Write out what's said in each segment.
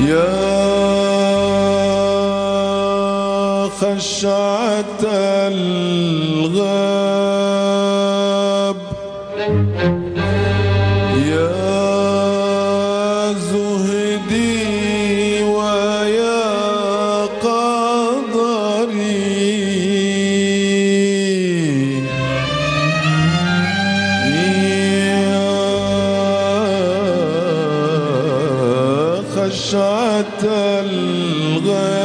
يا خشعة الغاب يا زهدي خشعة الغاب.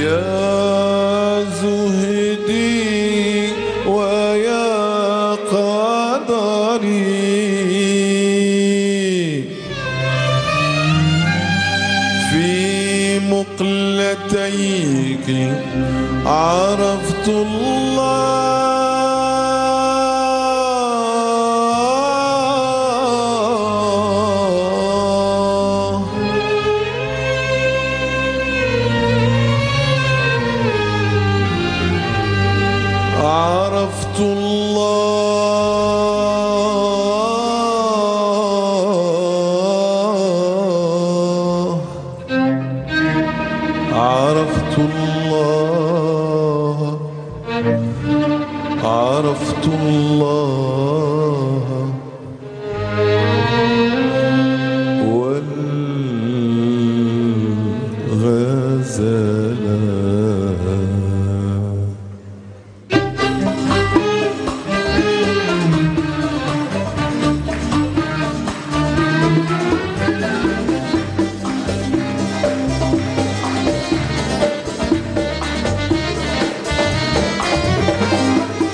يا زهدي ويا قدري. في مقلتيك عرفت الله عرفت الله. عرفت الله. عرفت الله.